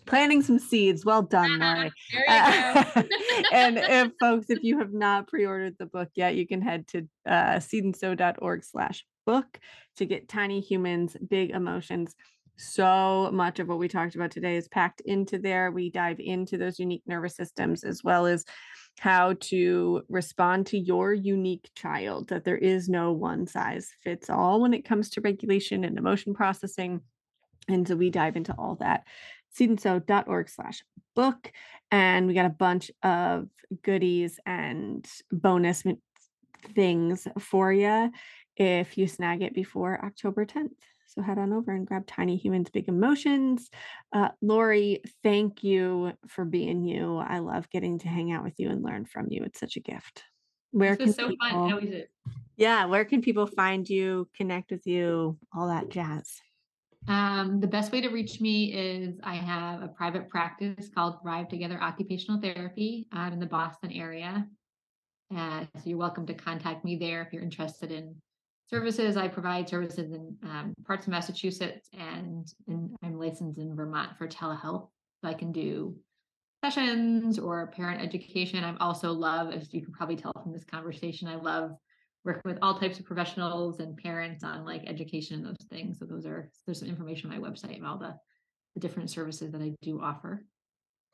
Planting some seeds. Well done, Ah, Lori. there Uh, and if folks, if you have not pre-ordered the book yet, you can head to uh, seedandsew.org slash book to get Tiny Humans, Big Emotions. So much of what we talked about today is packed into there. We dive into those unique nervous systems as well as how to respond to your unique child, that there is no one size fits all when it comes to regulation and emotion processing. And so we dive into all that. Seedandsew.org slash book. And we got a bunch of goodies and bonus things for you if you snag it before October 10th. So head on over and grab Tiny Humans Big Emotions. Uh, Lori, thank you for being you. I love getting to hang out with you and learn from you. It's such a gift. Where this was can so people, fun it yeah, where can people find you, connect with you, all that jazz? Um, the best way to reach me is I have a private practice called Thrive Together Occupational Therapy out in the Boston area. Uh, so you're welcome to contact me there if you're interested in services. I provide services in um, parts of Massachusetts and, and I'm licensed in Vermont for telehealth. So I can do sessions or parent education. I'm also love, as you can probably tell from this conversation, I love working with all types of professionals and parents on like education and those things. So those are there's some information on my website of all the, the different services that I do offer.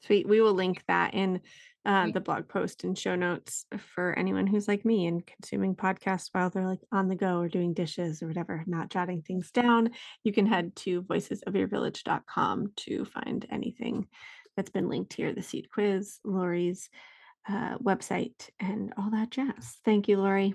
Sweet. We will link that in uh, the blog post and show notes for anyone who's like me and consuming podcasts while they're like on the go or doing dishes or whatever, not jotting things down. You can head to voicesofyourvillage.com to find anything that's been linked here the seed quiz, Lori's uh, website, and all that jazz. Thank you, Lori.